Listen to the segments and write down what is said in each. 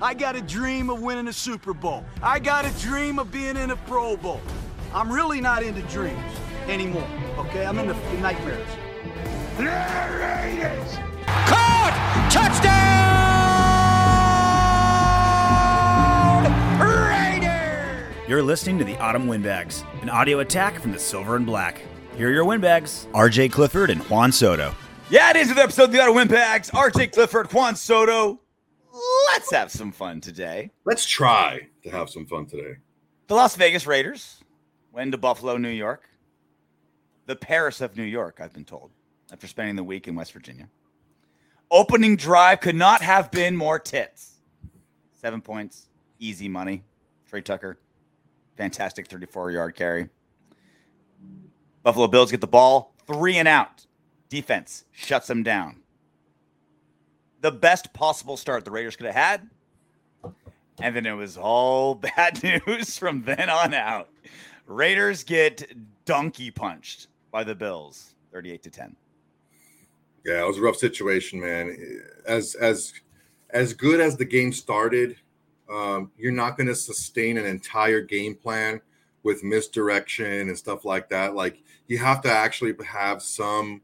I got a dream of winning a Super Bowl. I got a dream of being in a Pro Bowl. I'm really not into dreams anymore, okay? I'm into nightmares. Raiders! Caught! Touchdown! Raiders! You're listening to the Autumn Windbags, an audio attack from the Silver and Black. Here are your windbags, RJ Clifford and Juan Soto. Yeah, it is another episode of the Autumn Windbags. RJ Clifford, Juan Soto. Let's have some fun today. Let's try to have some fun today. The Las Vegas Raiders went to Buffalo, New York. The Paris of New York, I've been told, after spending the week in West Virginia. Opening drive could not have been more tits. Seven points, easy money. Tre Tucker, fantastic 34 yard carry. Buffalo Bills get the ball, three and out. Defense shuts them down. The best possible start the Raiders could have had. And then it was all bad news from then on out. Raiders get donkey punched by the Bills, 38 to 10. Yeah, it was a rough situation, man. As as as good as the game started, um, you're not going to sustain an entire game plan with misdirection and stuff like that. Like you have to actually have some,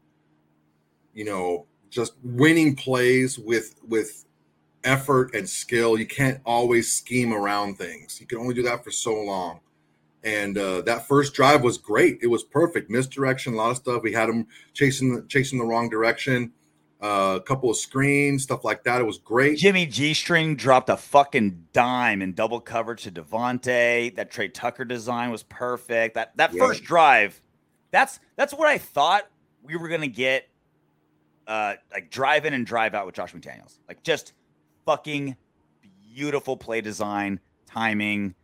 you know, just winning plays with with effort and skill. You can't always scheme around things. You can only do that for so long. And uh, that first drive was great. It was perfect. Misdirection, a lot of stuff. We had them chasing chasing the wrong direction. Uh, a couple of screens, stuff like that. It was great. Jimmy G string dropped a fucking dime in double coverage to Davante. That Tre Tucker design was perfect. That that Yeah. first drive, that's that's what I thought we were gonna get. Uh, like drive in and drive out with Josh McDaniels. Like just fucking beautiful play design, timing.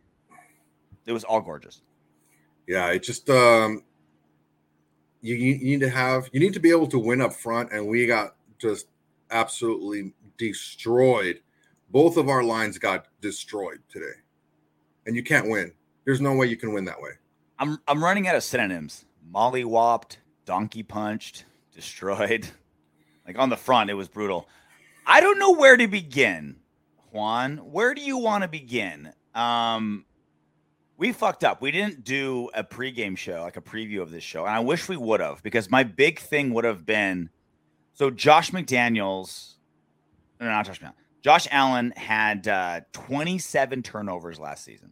It was all gorgeous. Yeah, it just um you, you need to have you need to be able to win up front, and we got just absolutely destroyed. Both of our lines got destroyed today, and you can't win. There's no way you can win that way. I'm I'm running out of synonyms. Molly whopped, donkey punched, destroyed. Like on the front, it was brutal. I don't know where to begin, Juan. Where do you want to begin? Um, we fucked up. We didn't do a pregame show, like a preview of this show, and I wish we would have because my big thing would have been so Josh McDaniels, no, not Josh McDaniels. Josh Allen had uh, 27 turnovers last season,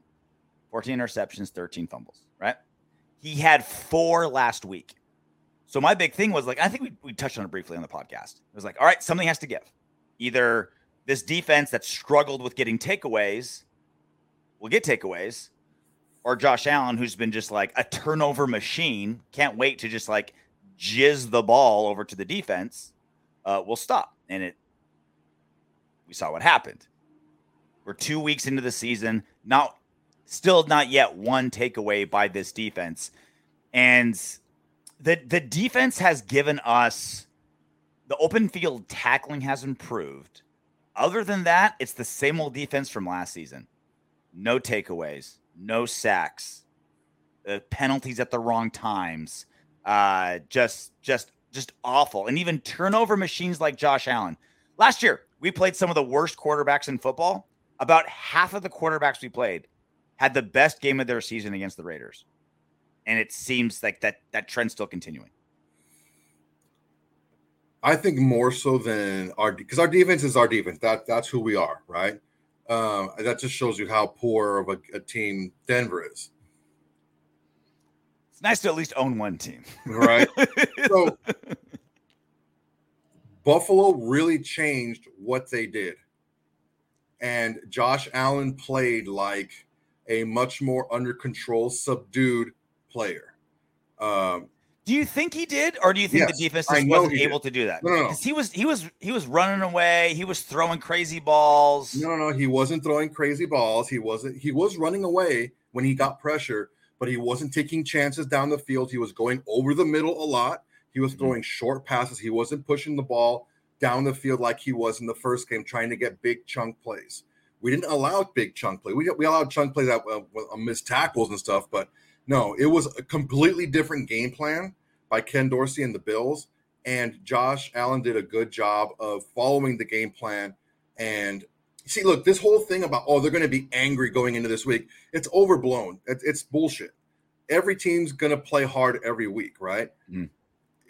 14 interceptions, 13 fumbles, right? He had four last week. So my big thing was like, I think we, we touched on it briefly on the podcast. It was like, all right, something has to give. Either this defense that struggled with getting takeaways will get takeaways, or Josh Allen, who's been just like a turnover machine, can't wait to just like jizz the ball over to the defense, uh, will stop. And it, we saw what happened. We're two weeks into the season, not still not yet one takeaway by this defense. And the the defense has given us the open field tackling has improved. Other than that, it's the same old defense from last season. No takeaways, no sacks, uh, penalties at the wrong times. Uh, just just just awful. And even turnover machines like Josh Allen. Last year, we played some of the worst quarterbacks in football. About half of the quarterbacks we played had the best game of their season against the Raiders. And it seems like that that trend's still continuing. I think more so than our because our defense is our defense. That that's who we are, right? Um, that just shows you how poor of a, a team Denver is, It's nice to at least own one team. right? so Buffalo really changed what they did, and Josh Allen played like a much more under control, subdued player. Um, Do you think he did, or do you think Yes, the defense just wasn't he did. able to do that? No, no, no. He was he was he was running away. He was throwing crazy balls. No, no, no. He wasn't throwing crazy balls. He wasn't. He was running away when he got pressure, but he wasn't taking chances down the field. He was going over the middle a lot. He was Mhm. throwing short passes. He wasn't pushing the ball down the field like he was in the first game, trying to get big chunk plays. We didn't allow big chunk play. We, we allowed chunk plays that uh, uh, missed tackles and stuff, but no, it was a completely different game plan by Ken Dorsey and the Bills. And Josh Allen did a good job of following the game plan and see, look, this whole thing about oh they're going to be angry going into this week, it's overblown. It's, it's bullshit. Every team's going to play hard every week, right? Mm.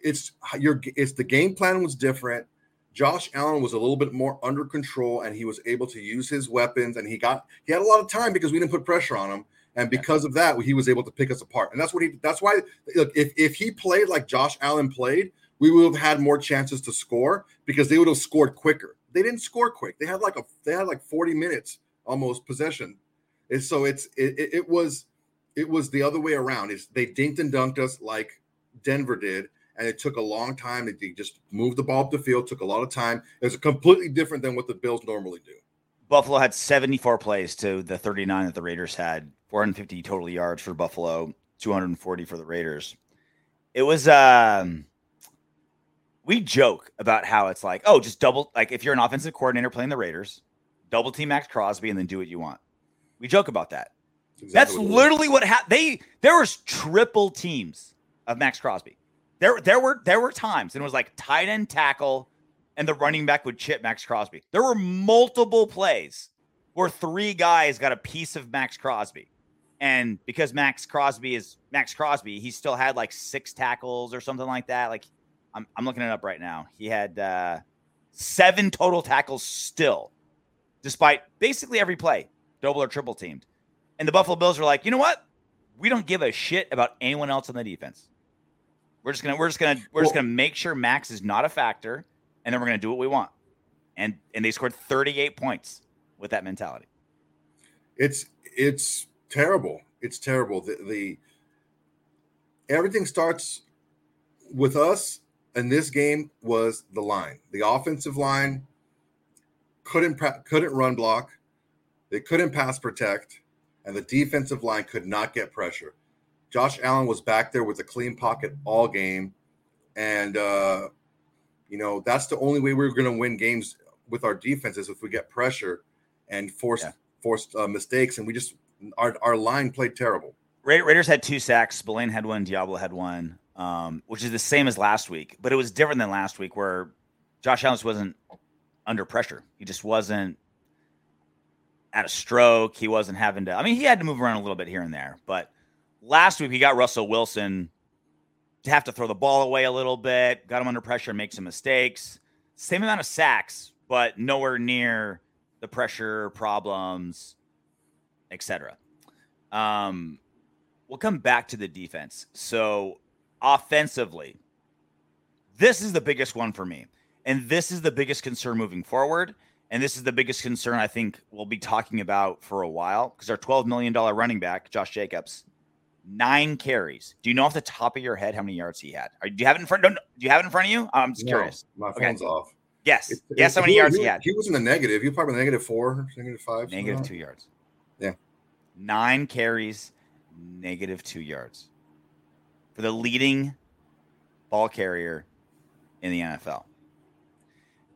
It's your it's the game plan was different. Josh Allen was a little bit more under control, and he was able to use his weapons, and he got he had a lot of time because we didn't put pressure on him, and because of that, he was able to pick us apart. And that's what he. That's why, look, if if he played like Josh Allen played, we would have had more chances to score because they would have scored quicker. They didn't score quick. They had like a they had like 40 minutes almost possession. And so it's it, it, it was it was the other way around. Is they dinked and dunked us like Denver did, and it took a long time. They just moved the ball up the field, took a lot of time. It was completely different than what the Bills normally do. Buffalo had 74 plays to the 39 that the Raiders had. 450 total yards for Buffalo, 240 for the Raiders. It was um we joke about how it's like, oh, just double like if you're an offensive coordinator playing the Raiders, double team Maxx Crosby and then do what you want. We joke about that. Exactly That's what literally what happened. They there was triple teams of Maxx Crosby. There there were there were times and it was like tight end tackle and the running back would chip Maxx Crosby. There were multiple plays where three guys got a piece of Maxx Crosby. And because Maxx Crosby is Maxx Crosby, he still had like six tackles or something like that. Like I'm, I'm looking it up right now. He had uh, seven total tackles still, despite basically every play, double or triple teamed. And the Buffalo Bills were like, you know what? We don't give a shit about anyone else on the defense. We're just gonna we're just gonna we're well, just gonna make sure Maxx is not a factor, and then we're gonna do what we want. And and they scored 38 points with that mentality. It's it's terrible. It's terrible. The, the everything starts with us and this game was the line. The offensive line couldn't couldn't run block, they couldn't pass protect, and the defensive line could not get pressure. Josh Allen was back there with a clean pocket all game, and uh, you know that's the only way we are going to win games with our defense is if we get pressure and force yeah. forced uh, mistakes, and we just our our line played terrible. Raiders had two sacks. Spillane had one. Diablo had one um, which is the same as last week, but it was different than last week where Josh Allen wasn't under pressure. He just wasn't at a stroke. He wasn't having to, I mean, he had to move around a little bit here and there, but last week he got Russell Wilson have to throw the ball away a little bit, got him under pressure make some mistakes. Same amount of sacks, but nowhere near the pressure problems, etc. Um, we'll come back to the defense. So offensively, this is the biggest one for me. And this is the biggest concern moving forward. And this is the biggest concern I think we'll be talking about for a while because our $12 million running back, Josh Jacobs, nine carries. Do you know off the top of your head how many yards he had? do you have it in front? do you have it in front of you? Oh, I'm just no, curious. My phone's okay. off. Yes. It's, yes. how many he, yards he, he, had? He was in the negative. He was probably negative four, negative five. Negative two yards. Yeah. Nine carries, negative two yards for the leading ball carrier in the NFL.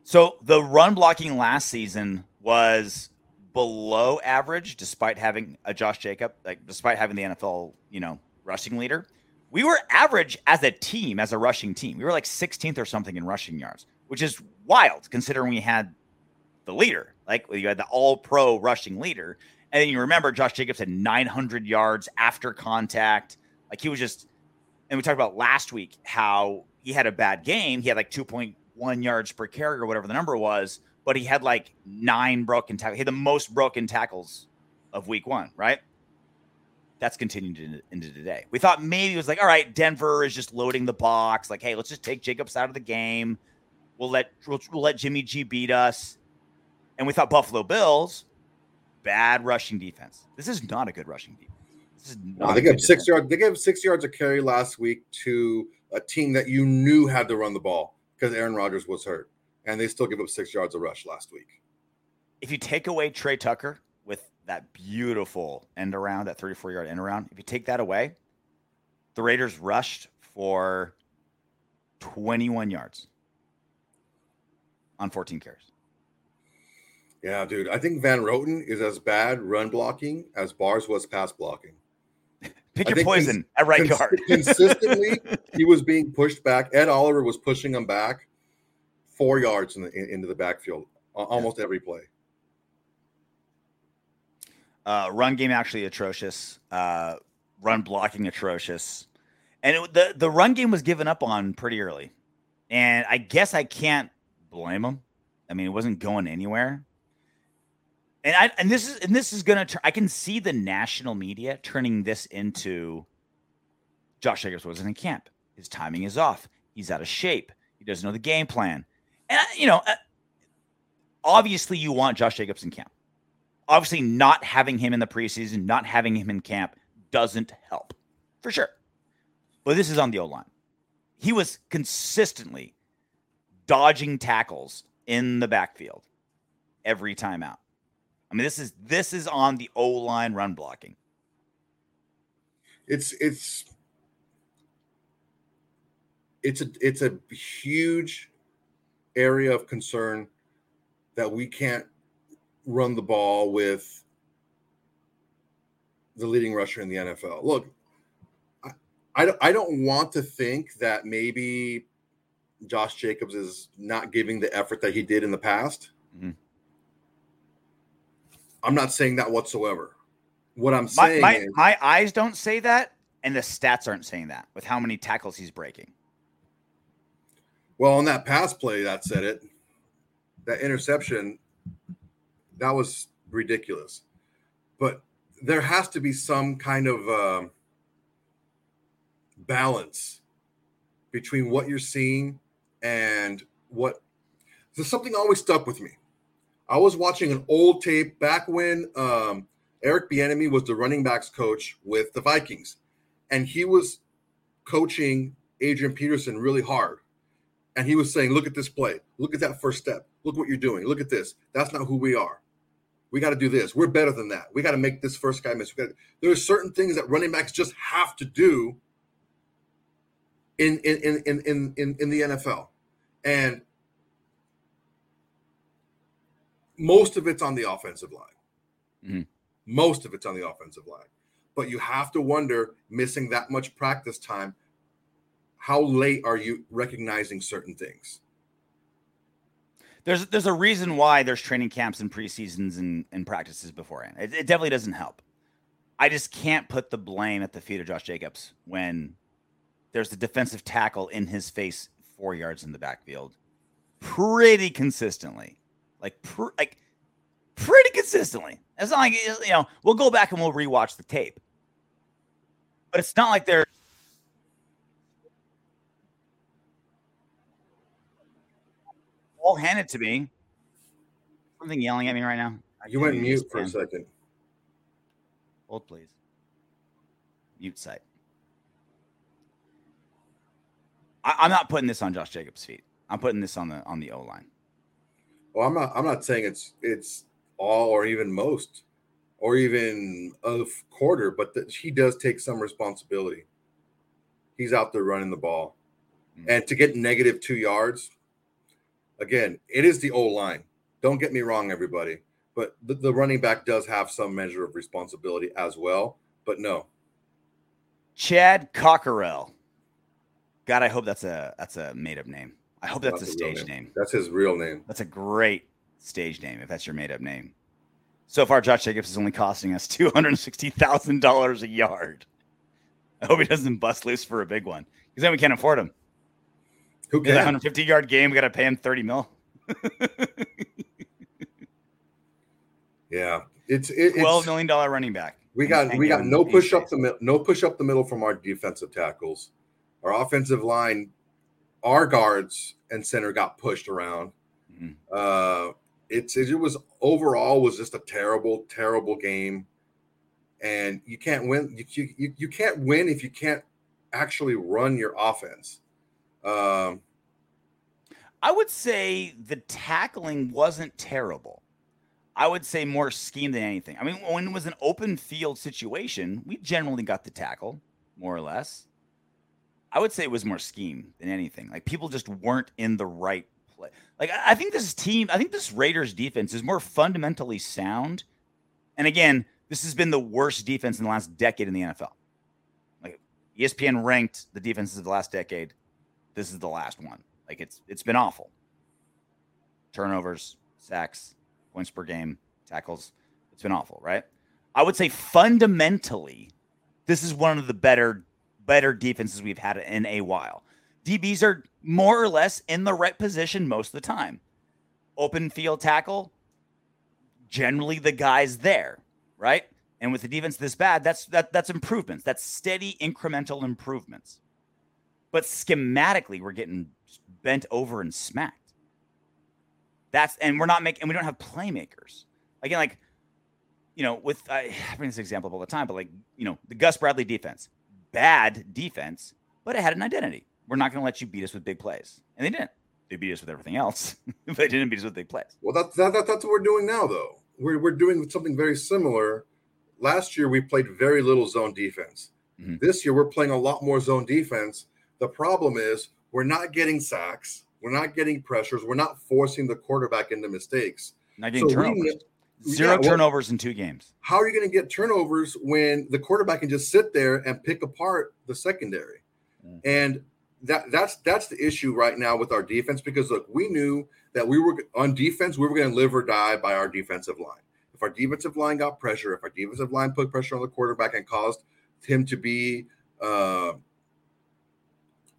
So the run blocking last season was below average despite having a Josh Jacob, like despite having the NFL, you know, rushing leader. We were average as a team, as a rushing team. We were like 16th or something in rushing yards, which is wild considering we had the leader. Like you had the all pro rushing leader. And then you remember Josh Jacobs had 900 yards after contact. Like he was just and we talked about last week how he had a bad game. He had like 2.1 yards per carry or whatever the number was, but he had like nine broken tackles. He had the most broken tackles of week one, right? That's continued into today. We thought maybe it was like, all right, Denver is just loading the box. Like, hey, let's just take Jacobs out of the game. We'll let we'll, we'll let Jimmy G beat us. And we thought Buffalo Bills, bad rushing defense. This is not a good rushing defense. This No, they gave six yards. They gave six yards of carry last week to a team that you knew had to run the ball because Aaron Rodgers was hurt, and they still give up six yards of rush last week. If you take away Tre Tucker with that beautiful end around, that 34 yard end around, if you take that away, the Raiders rushed for 21 yards on 14 carries. Yeah, dude. I think Van Roten is as bad run blocking as Bars was pass blocking. Pick your poison cons- at right cons- guard. consistently, he was being pushed back. Ed Oliver was pushing him back four yards in the, in, into the backfield almost every play. Uh, run game actually atrocious. Uh, run blocking atrocious, and it, the the run game was given up on pretty early, and I guess I can't blame them. I mean, it wasn't going anywhere. And I and this is and this is gonna turn. I can see the national media turning this into Josh Jacobs wasn't in camp. His timing is off. He's out of shape. He doesn't know the game plan. And you know, uh, obviously, you want Josh Jacobs in camp. Obviously, not having him in the preseason, not having him in camp doesn't help for sure. But this is on the O line. He was consistently dodging tackles in the backfield every time out. I mean, this is this is on the O line run blocking. It's it's it's a it's a huge area of concern that we can't run the ball with the leading rusher in the NFL. Look, I, I don't, I don't want to think that maybe Josh Jacobs is not giving the effort that he did in the past. Mm-hmm. I'm not saying that whatsoever. What I'm saying my, my, is, my eyes don't say that, and the stats aren't saying that with how many tackles he's breaking. Well, on that pass play, that said it. That interception, that was ridiculous. But there has to be some kind of uh, balance between what you're seeing and what. There's something always stuck with me. I was watching an old tape back when um, Eric Bieniemy was the running backs coach with the Vikings, and he was coaching Adrian Peterson really hard and he was saying, Look at this play. Look at that first step. Look what you're doing. Look at this. That's not who we are. We got to do this. We're better than that. We got to make this first guy miss. There are certain things that running backs just have to do in in in in in, in the NFL. And most of it's on the offensive line. Mm-hmm. Most of it's on the offensive line. But you have to wonder, missing that much practice time, how late are you recognizing certain things? There's there's a reason why there's training camps and preseasons and, and practices beforehand. It, it definitely doesn't help. I just can't put the blame at the feet of Josh Jacobs when there's the defensive tackle in his face four yards in the backfield pretty consistently. Like pr- like pretty consistently. It's not like you know, we'll go back and we'll rewatch the tape. But it's not like they're all handed to me. Something yelling at me right now. You went mute for a second. Hold, please. Mute site. I, am not putting this on Josh Jacobs' feet. I'm putting this on the on the O line. Well, I'm not. I'm not saying it's it's all or even most or even a quarter, but that he does take some responsibility. He's out there running the ball, mm-hmm. and to get negative two yards, again, it is the O line. Don't get me wrong, everybody, but the, the running back does have some measure of responsibility as well. But no, Chad Cockerell. God, I hope that's a that's a made up name. I hope that's, that's a stage name. name. That's his real name. That's a great stage name if that's your made up name. So far, Josh Jacobs is only costing us two hundred sixty thousand dollars a yard. I hope he doesn't bust loose for a big one because then we can't afford him. Who can? 150 yard game. We got to pay him 30 mil. yeah, it's it, twelve million dollar running back. We got we got no push up the no push up the middle from our defensive tackles. Our offensive line, our guards and center got pushed around. Mm-hmm. Uh, it's it was overall was just a terrible terrible game, and you can't win. You you you can't win if you can't actually run your offense. Um, I would say the tackling wasn't terrible. I would say more scheme than anything. I mean, when it was an open field situation, we generally got the tackle, more or less. I would say it was more scheme than anything. Like people just weren't in the right play. Like I think this team, I think this Raiders defense is more fundamentally sound. And again, this has been the worst defense in the last decade in the NFL. Like ESPN ranked the defenses of the last decade this is the last one. Like it's it's been awful. Turnovers, sacks, points per game, tackles. It's been awful, right? I would say fundamentally, this is one of the better better defenses we've had in a while. DBs are more or less in the right position most of the time. Open field tackle, generally the guys there, right? And with the defense this bad, that's that that's improvements. That's steady incremental improvements. But schematically, we're getting bent over and smacked. That's and we're not making and we don't have playmakers. Again, like you know, with I bring this example all the time, but like you know, the Gus Bradley defense, bad defense, but it had an identity. We're not going to let you beat us with big plays, and they didn't. They beat us with everything else, but they didn't beat us with big plays. Well, that, that, that, that's what we're doing now, though. We're, we're doing something very similar. Last year, we played very little zone defense. Mhm. This year, we're playing a lot more zone defense. The problem is we're not getting sacks. We're not getting pressures. We're not forcing the quarterback into mistakes. Not getting So turnovers. kn- Zero yeah, well- turnovers in two games. How are you going to get turnovers when the quarterback can just sit there and pick apart the secondary? Mm. And that that's that's the issue right now with our defense because look, we knew that we were on defense, we were going to live or die by our defensive line. If our defensive line got pressure, if our defensive line put pressure on the quarterback and caused him to be uh,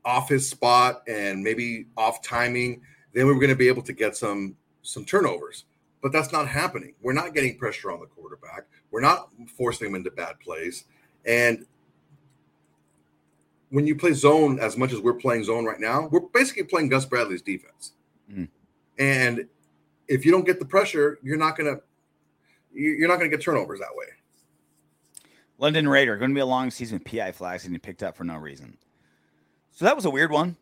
off his spot and maybe off timing, then we were going to be able to get some some turnovers. But that's not happening. We're not getting pressure on the quarterback. We're not forcing him into bad plays. And when you play zone as much as we're playing zone right now, we're basically playing Gus Bradley's defense. Mhm. And if you don't get the pressure, you're not gonna you- you're not gonna get turnovers that way. London Raider going to be a long season with PI flags getting picked up for no reason. So that was a weird one.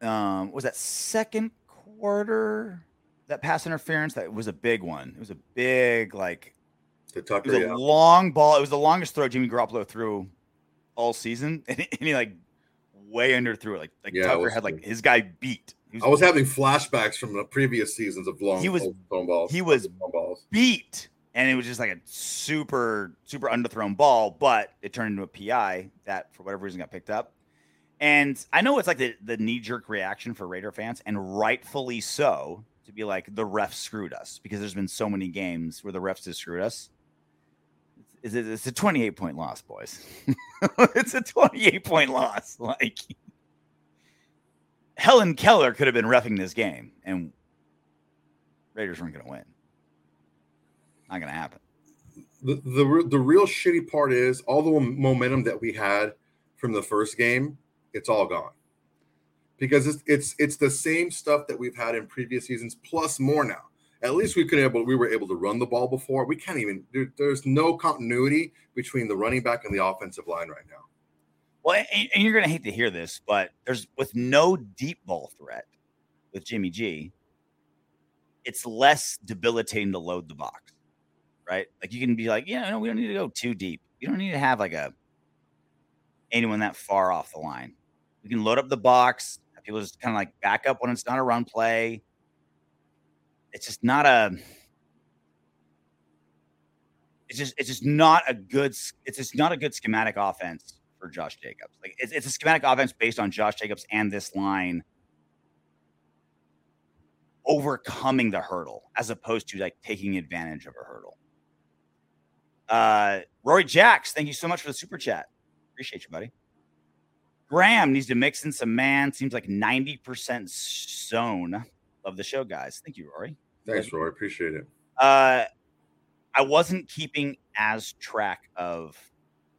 Um, was that second quarter that pass interference? That was a big one. It was a big like it was a long ball. It was the longest throw Jimmy Garoppolo threw all season, and he, and he, like way under threw it. Like like Yeah, Tucker had like his guy beat. He I was having flashbacks from the previous seasons of long He was- phone balls. he was balls. beat and it was just like a super super underthrown ball but it turned into a pi that for whatever reason got picked up and i know it's like the, the knee-jerk reaction for raider fans and rightfully so to be like the refs screwed us because there's been so many games where the refs have screwed us. It's, it's it's a 28 point loss boys. It's a 28 point loss like helen keller could have been refing this game and raiders weren't going to win. Not going to happen. the, the the real shitty part is all the momentum that we had from the first game, it's all gone. Because it's it's it's the same stuff that we've had in previous seasons, plus more now. At least we could able we were able to run the ball before. We can't even there, there's no continuity between the running back and the offensive line right now. Well, and, and you're going to hate to hear this, but there's with no deep ball threat with Jimmy G, it's less debilitating to load the box, right? Like you can be like, yeah, no, we don't need to go too deep. You don't need to have like a anyone that far off the line. We can load up the box. People just kind of like back up when it's not a run play. It's just not a. It's just it's just not a good it's just not a good schematic offense for Josh Jacobs. Like it's, it's a schematic offense based on Josh Jacobs and this line overcoming the hurdle as opposed to like taking advantage of a hurdle. Uh Rory Jacks, thank you so much for the super chat. Appreciate you, buddy. Graham needs to mix in some man. Seems like 90% zone. Love the show, guys. Thank you, Rory. Thanks, Rory. Appreciate it. Uh, I wasn't keeping as track of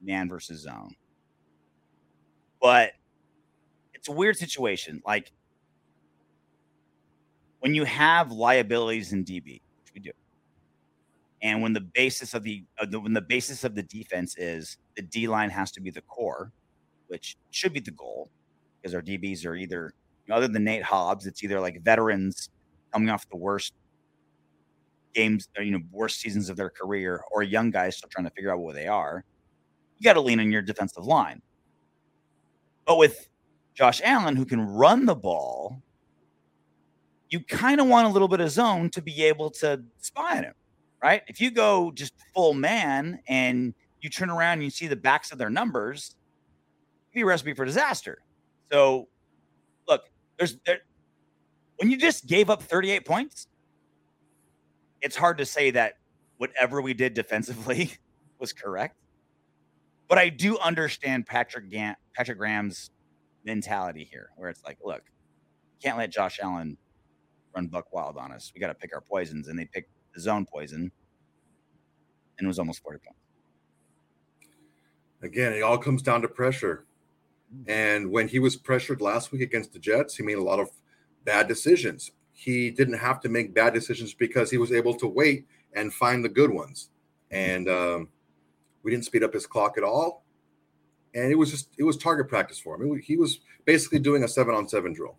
man versus zone, but it's a weird situation. Like when you have liabilities in DB, which we do, and when the basis of the, of the when the basis of the defense is the D line has to be the core, which should be the goal, because our DBs are either other than Nate Hobbs, it's either like veterans coming off the worst games, or, you know, worst seasons of their career, or young guys still trying to figure out what they are, you got to lean on your defensive line. But with Josh Allen, who can run the ball, you kind of want a little bit of zone to be able to spy on him, right? If you go just full man and you turn around and you see the backs of their numbers, be a recipe for disaster. So, look, there's there when you just gave up 38 points, it's hard to say that whatever we did defensively was correct. But I do understand Patrick Gant, Patrick Graham's mentality here, where it's like, look, can't let Josh Allen run buck wild on us. We got to pick our poisons, and they picked zone poison, and it was almost forty points. Again, it all comes down to pressure. And when he was pressured last week against the Jets, he made a lot of bad decisions. He didn't have to make bad decisions because he was able to wait and find the good ones. And um, we didn't speed up his clock at all. And it was just, it was target practice for him. he was basically doing a seven on seven drill.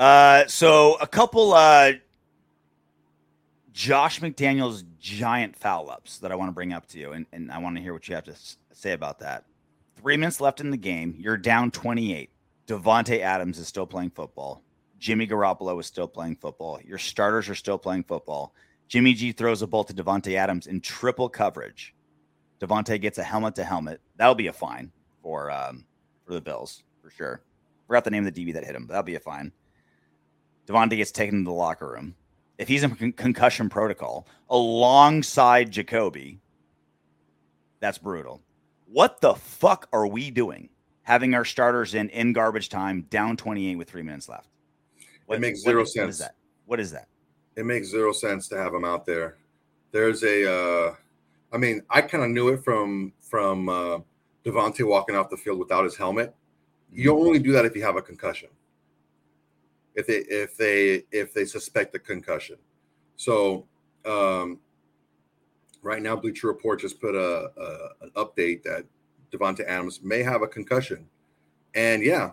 Uh, so a couple uh, Josh McDaniels giant foul ups that I want to bring up to you, and, and I want to hear what you have to say about that. Three minutes left in the game. You're down 28. Davante Adams is still playing football. Jimmy Garoppolo is still playing football. Your starters are still playing football. Jimmy G throws a ball to Davante Adams in triple coverage. Davante gets a helmet to helmet. That'll be a fine for um, for the Bills for sure. Forgot the name of the DB that hit him. That'll be a fine. Davante gets taken to the locker room. If he's in con- concussion protocol alongside Jakobi, that's brutal. What the fuck are we doing? Having our starters in in garbage time, down 28 with three minutes left. What, it makes zero what, sense. What is that? What is that? It makes zero sense to have him out there. There's a, uh, I mean, I kind of knew it from from uh, Davante walking off the field without his helmet. You only do that if you have a concussion. If they if they if they suspect a concussion. So um, right now, Bleacher Report just put a, a an update that Davante Adams may have a concussion, and yeah,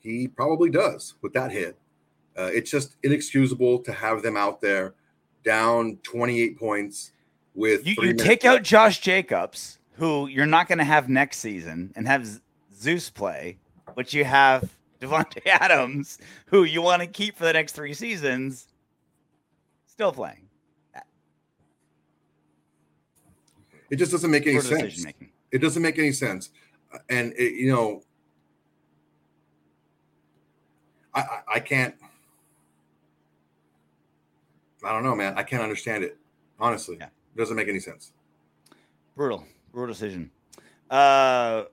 he probably does with that hit. Uh, it's just inexcusable to have them out there down 28 points with you, you take out Josh Jacobs, who you're not going to have next season, and have Zeus play, but you have Davante Adams, who you want to keep for the next three seasons, still playing. It just doesn't make any sense. It doesn't make any sense, and it, you know, I, I, I can't. I don't know, man. I can't understand it. Honestly, yeah. it doesn't make any sense. Brutal, brutal decision. Uh,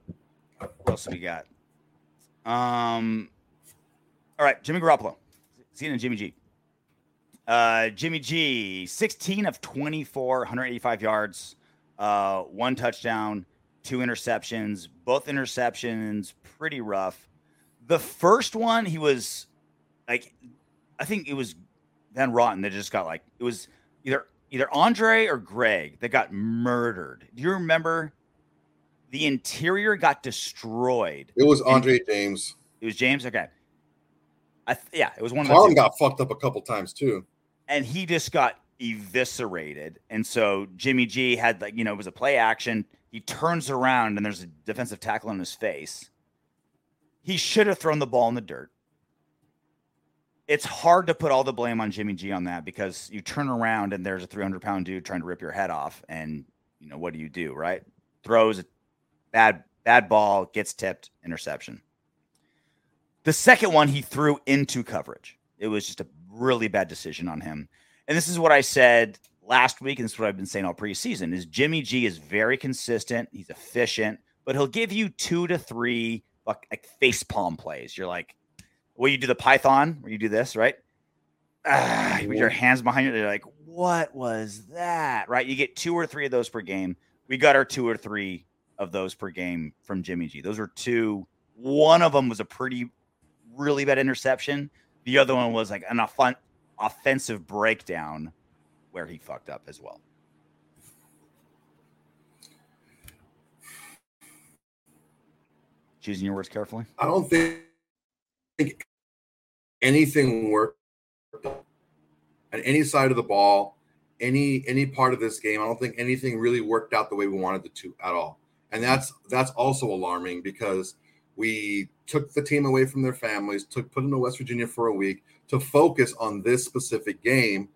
what else we got? Um, all right, Jimmy Garoppolo, Zena and Jimmy G. Uh, Jimmy G, 16 of 24, 185 yards, uh, one touchdown, two interceptions, both interceptions pretty rough. The first one, he was like, I think it was Van Roten that just got like it was either either Andre or Greg that got murdered. Do you remember? The interior got destroyed. It was Andre and, James. It was James. Okay. I th- yeah, it was one. Harlem got fucked up a couple times too, and he just got eviscerated. And so Jimmy G had like, you know, it was a play action. He turns around and there's a defensive tackle in his face. He should have thrown the ball in the dirt. It's hard to put all the blame on Jimmy G on that because you turn around and there's a 300 pound dude trying to rip your head off. And, you know, what do you do, right? Throws a bad, bad ball, gets tipped, interception. The second one he threw into coverage. It was just a really bad decision on him and this is what I said last week, and this is what I've been saying all preseason: is Jimmy G is very consistent, he's efficient, but he'll give you two to three like, like face palm plays. You're like, well, you do the Python where you do this, right? Ah, your hands behind you. They're like, what was that? Right? You get two or three of those per game. We got our two or three of those per game from Jimmy G. Those were two. One of them was a pretty, really bad interception. The other one was like an fun, offensive breakdown where he fucked up as well. Choosing your words carefully. I don't think anything worked on any side of the ball, any any part of this game. I don't think anything really worked out the way we wanted it to at all. And that's that's also alarming because we took the team away from their families, took put them to West Virginia for a week to focus on this specific game.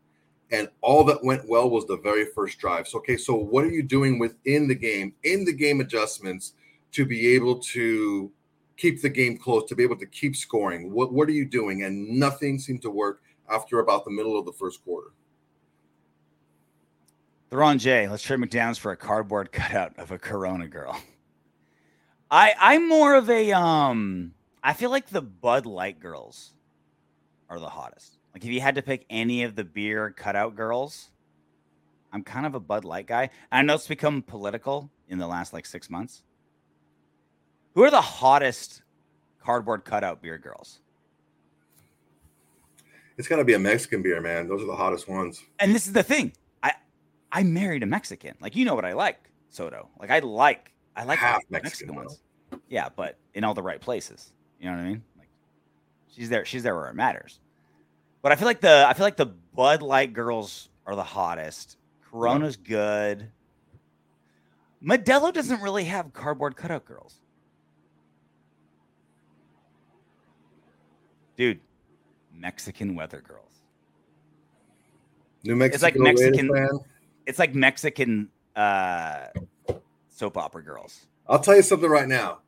And all that went well was the very first drive. So, okay, so what are you doing within the game, in the game adjustments to be able to keep the game close, to be able to keep scoring? What, what are you doing? And nothing seemed to work after about the middle of the first quarter. Theron J, let's trade McDonald's for a cardboard cutout of a Corona girl. I I'm more of a um I feel like the Bud Light girls are the hottest. Like if you had to pick any of the beer cutout girls, I'm kind of a Bud Light guy. I know it's become political in the last like six months. Who are the hottest cardboard cutout beer girls? It's got to be a Mexican beer, man. Those are the hottest ones. And this is the thing. I married a Mexican. Like you know what I like, Soto. Like I like I like Half the Mexican, ones. Yeah, but in all the right places. You know what I mean? Like she's there. She's there where it matters. But I feel like the I feel like the Bud Light girls are the hottest. Corona's good. Modelo doesn't really have cardboard cutout girls. Dude, Mexican weather girls. New Mexico. It's like Mexican-. It's like Mexican uh soap opera girls. I'll tell you something right now.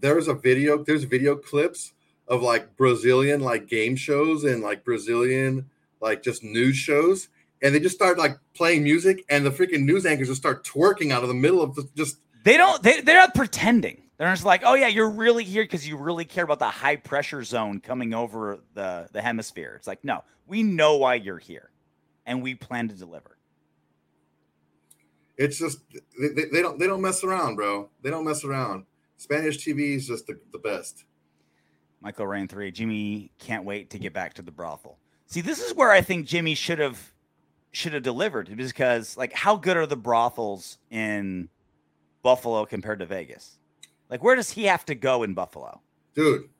There's a video. There's video clips of like Brazilian like game shows and like Brazilian like just news shows, and they just start like playing music, and the freaking news anchors just start twerking out of the middle of the just. They don't they, they're not pretending. They're just like, oh yeah, you're really here because you really care about the high pressure zone coming over the, the hemisphere. It's like, no, we know why you're here and we plan to deliver. It's just they, they, don't they don't mess around, bro. They don't mess around. Spanish TV is just the, the best. Michael Rain three. Jimmy can't wait to get back to the brothel. See, this is where I think Jimmy should have should have delivered because like how good are the brothels in Buffalo compared to Vegas? Like where does he have to go in Buffalo? Dude,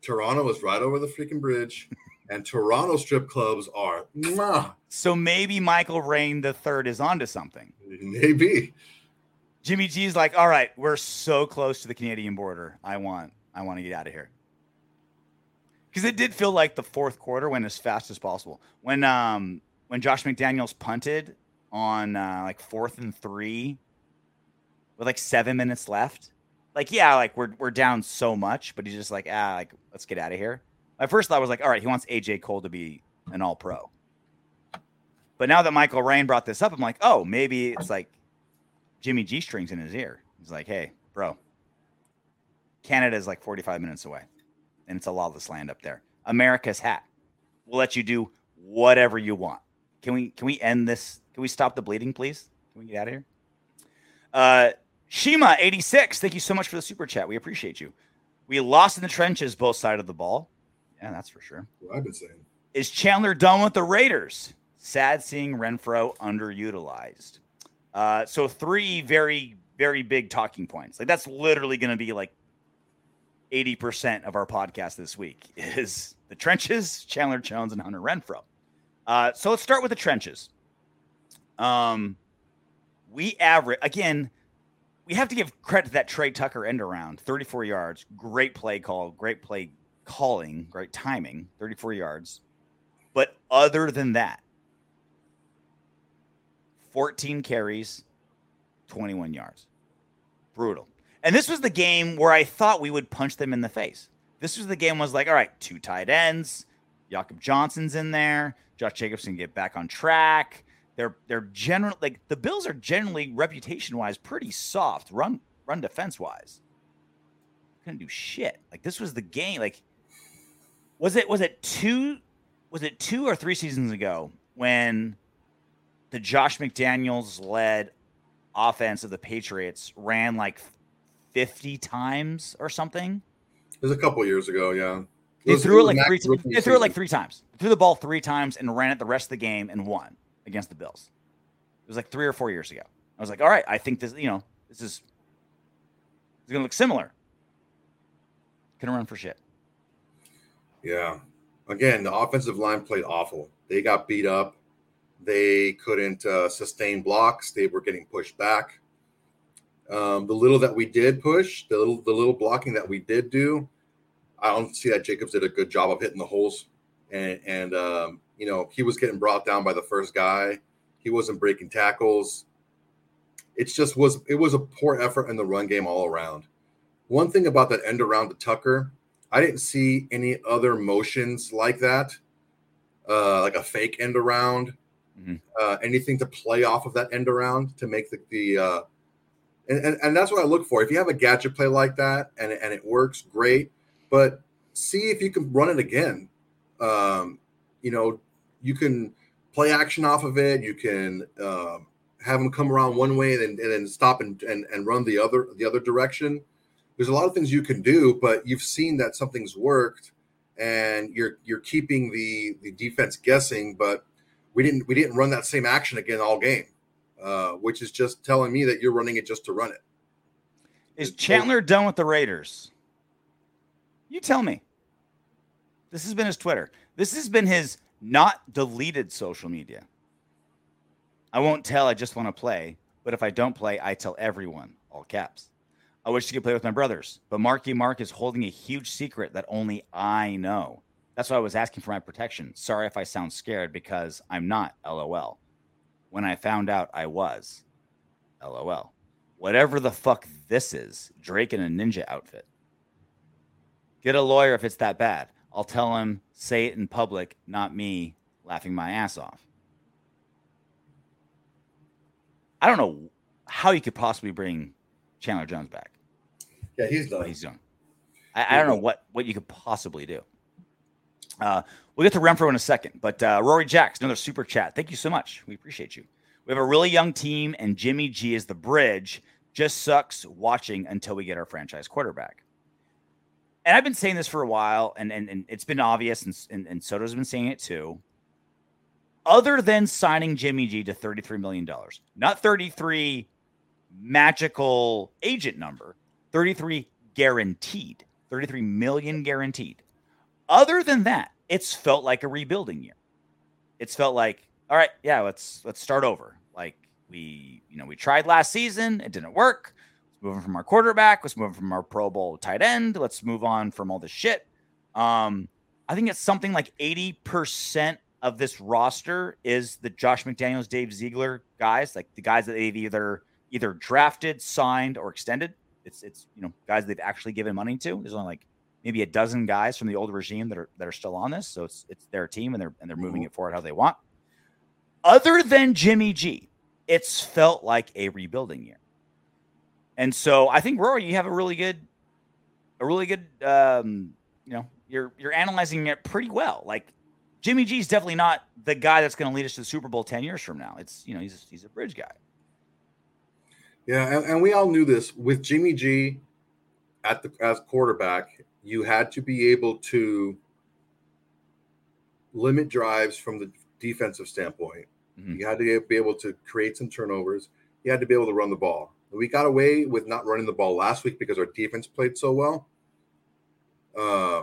Toronto is right over the freaking bridge, and Toronto strip clubs are mwah, So maybe Michael Rain the third is onto something. maybe. Jimmy G's like, all right, we're so close to the Canadian border. I want, I want to get out of here. Because it did feel like the fourth quarter went as fast as possible. When um when Josh McDaniels punted on uh, like fourth and three with like seven minutes left. Like, yeah, like we're we're down so much, but he's just like, ah, like let's get out of here. My first thought was like, all right, he wants AJ Cole to be an all pro. But now that Michael Rain brought this up, I'm like, oh, maybe it's like Jimmy G strings in his ear. He's like, hey, bro, Canada is like 45 minutes away, and it's a lawless land up there. America's hat. We'll let you do whatever you want. Can we can we end this? Can we stop the bleeding, please? Can we get out of here? Uh Shima 86, thank you so much for the super chat. We appreciate you. We lost in the trenches, both side of the ball. Yeah, that's for sure. What I've been saying. Is Chandler done with the Raiders? Sad seeing Renfrow underutilized. Uh, so three very, very big talking points. Like that's literally going to be like 80% of our podcast this week is the trenches, Chandler Jones, and Hunter Renfrow. Uh, so let's start with the trenches. Um, we average again. We have to give credit to that Tre Tucker end around, 34 yards. Great play call, great play calling, great timing, 34 yards. But other than that, 14 carries, 21 yards. Brutal. And this was the game where I thought we would punch them in the face. This was the game was like, all right, two tight ends. Jakob Johnson's in there. Josh Jacobs can get back on track. They're they're general like the Bills are generally reputation wise pretty soft run run defense wise. Couldn't do shit. Like this was the game. Like was it was it two was it two or three seasons ago when the Josh McDaniels led offense of the Patriots ran like 50 times or something? It was a couple years ago, yeah. They was- threw it was like three. They threw it like three times. Threw the ball three times and ran it the rest of the game and won against the Bills. It was like three or four years ago. I was like, all right, I think this. You know, this is. It's gonna look similar. Couldn't run for shit. Yeah. Again, the offensive line played awful. They got beat up. They couldn't uh, sustain blocks. They were getting pushed back. Um, the little that we did push, the little the little blocking that we did do, I don't see that Jacobs did a good job of hitting the holes. And and um, you know he was getting brought down by the first guy. He wasn't breaking tackles. It just was it was a poor effort in the run game all around. One thing about that end around to Tucker, I didn't see any other motions like that, uh, like a fake end around mm-hmm. uh, anything to play off of that end around to make the, the uh, and, and, and that's what I look for. If you have a gadget play like that and, and it works, great. But see if you can run it again. Um, you know, you can play action off of it. You can um, have them come around one way and, and then stop and, and, and run the other the other direction. There's a lot of things you can do, but you've seen that something's worked, and you're you're keeping the the defense guessing. But we didn't we didn't run that same action again all game, uh, which is just telling me that you're running it just to run it. Is Chandler done with the Raiders? You tell me. This has been his Twitter. This has been his not deleted social media. I won't tell I just want to play, but if I don't play, I tell everyone, all caps. I wish you could play with my brothers, but Marky Mark is holding a huge secret that only I know. That's why I was asking for my protection. Sorry if I sound scared because I'm not, lol. When I found out I was, lol. Whatever the fuck this is, Drake in a ninja outfit. Get a lawyer if it's that bad. I'll tell him, say it in public, not me laughing my ass off. I don't know how you could possibly bring Chandler Jones back. Yeah, he's done. He's done. I, I don't know what what you could possibly do. Uh, we'll get to Renfrow in a second, but uh, Rory Jacks, another super chat. Thank you so much. We appreciate you. We have a really young team, and Jimmy G is the bridge. Just sucks watching until we get our franchise quarterback. And I've been saying this for a while, and and, and it's been obvious, and, and, and Soto's been saying it too other than signing Jimmy G to $33 million, not 33 magical agent number, 33 guaranteed, 33 million guaranteed. Other than that, it's felt like a rebuilding year. It's felt like, all right, yeah, let's let's start over. Like we, you know, we tried last season, it didn't work. Let's move from our quarterback. Let's move from our Pro Bowl tight end. Let's move on from all this shit. Um, I think it's something like 80% of this roster is the Josh McDaniels, Dave Ziegler guys, like the guys that they've either either drafted, signed, or extended. It's it's you know guys they've actually given money to. There's only like maybe a dozen guys from the old regime that are that are still on this, so it's it's their team and they're and they're moving it forward how they want. Other than Jimmy G, it's felt like a rebuilding year, and so I think Rory, you have a really good, a really good, um, you know, you're you're analyzing it pretty well. Like Jimmy G is definitely not the guy that's going to lead us to the Super Bowl 10 years from now. It's, you know, he's, he's a bridge guy. Yeah. And, and we all knew this with Jimmy G at the, as quarterback, you had to be able to limit drives from the defensive standpoint. Mm-hmm. You had to be able to create some turnovers. You had to be able to run the ball. We got away with not running the ball last week because our defense played so well. Uh,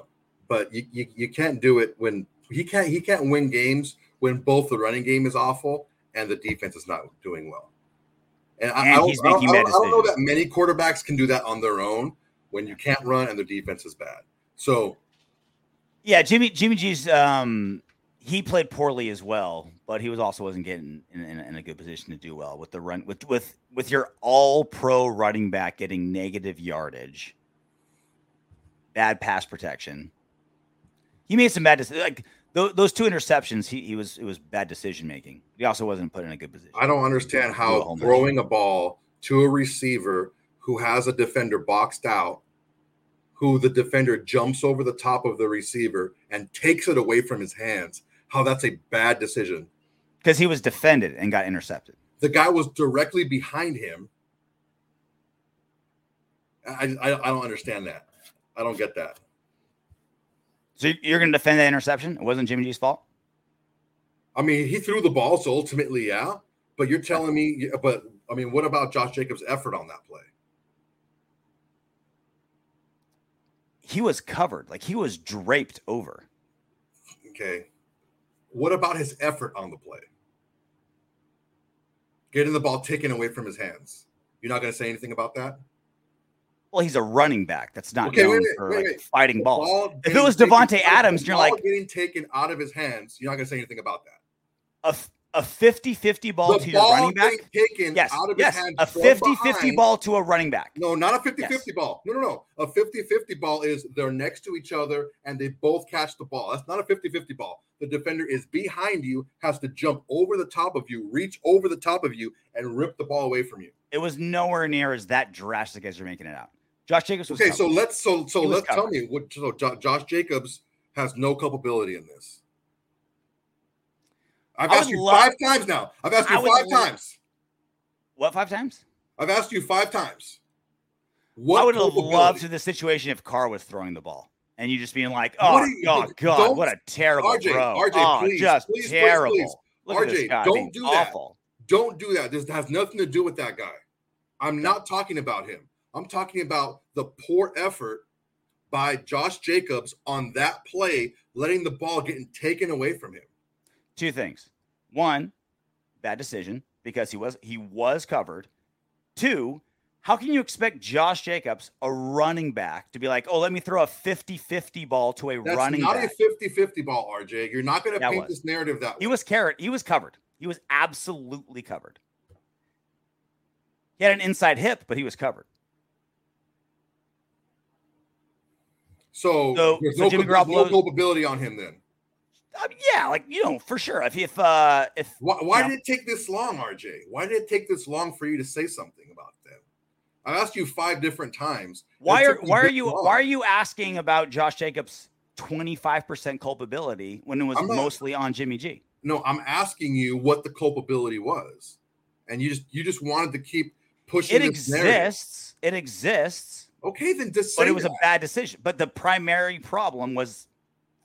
but you, you, you can't do it when he can't he can't win games when both the running game is awful and the defense is not doing well. And, and I, I, don't, I, don't, I, don't, know that many quarterbacks can do that on their own when you can't run and the defense is bad. So, yeah, Jimmy Jimmy G's um, he played poorly as well, but he was also wasn't getting in, in, in, a good position to do well with the run with with with your all pro running back getting negative yardage, bad pass protection. He made some bad decisions. Like those two interceptions, he, he was it was bad decision making. He also wasn't put in a good position. I don't understand how throwing a ball to a receiver who has a defender boxed out, who the defender jumps over the top of the receiver and takes it away from his hands, how that's a bad decision. Because he was defended and got intercepted. The guy was directly behind him. I, I, I don't understand that. I don't get that. So you're going to defend that interception? It wasn't Jimmy G's fault. I mean, he threw the ball, so ultimately, yeah. But you're telling me, but I mean, what about Josh Jacobs' effort on that play? He was covered, like he was draped over. Okay. What about his effort on the play? Getting the ball taken away from his hands. You're not going to say anything about that? Well, he's a running back. That's not okay, known wait, for wait, like wait. fighting balls. Ball if it was Davante Adams, you're like getting taken out of his hands. You're not going to say anything about that. A, a 50-50 ball the to your running back. taken Yes, out of yes, his a from 50-50 ball to a running back. No, not a 50 Yes. 50 ball. No, no, no. A 50 50 ball is they're next to each other and they both catch the ball. That's not a 50 50 ball. The defender is behind you, has to jump over the top of you, reach over the top of you, and rip the ball away from you. It was nowhere near as that drastic as you're making it out. Josh Jacobs was Okay, so let's so so let's tell me what so Josh Jacobs has no culpability in this. I've asked you love- five times now. I've asked you five love- times. what five times? I've asked you five times. What I would have loved to the situation if Carr was throwing the ball and you just being like, "Oh, you- oh God, what a terrible RJ, throw! RJ, oh, please, just please, please, terrible! please. This RJ, don't do that. Don't do that. This has nothing to do with that guy. I'm not talking about him. I'm talking about the poor effort by Josh Jacobs on that play, letting the ball getting taken away from him. Two things: one, bad decision because he was he was covered. Two, how can you expect Josh Jacobs, a running back, to be like, "Oh, let me throw a 50-50 ball to a running"? That's running not back"? a 50-50 ball, RJ. You're not going to paint was. this narrative that way. He was carrot. He was covered. He was absolutely covered. He had an inside hip, but he was covered. So, So- there's, no, there's no culpability on him then. Mean, yeah, like you know, for sure. If if uh if Why, why Yeah. did it take this long, RJ? Why did it take this long for you to say something about them? I asked you five different times. why are why are you long. why are you asking about Josh Jacobs' twenty five percent culpability when it was not- mostly on Jimmy G? No, I'm asking you what the culpability was, and you just you just wanted to keep pushing. It this narrative. exists. It exists, Okay, then just but it was that. a bad decision. But the primary problem was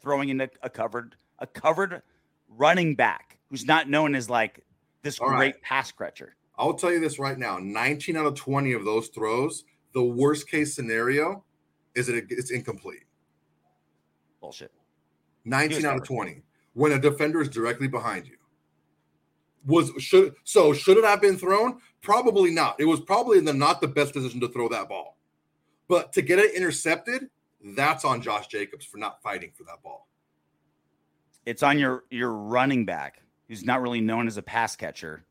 throwing in a, a covered a covered running back who's not known as like this All great right. pass catcher. I'll tell you this right now: 19 out of 20 of those throws, the worst case scenario is it- it's incomplete. Bullshit. 19 out of 20 when a defender is directly behind you. Was should so should it have been thrown? Probably not. It was probably the not the best decision to throw that ball. But to get it intercepted, that's on Josh Jacobs for not fighting for that ball. it's on your your running back who's not really known as a pass catcher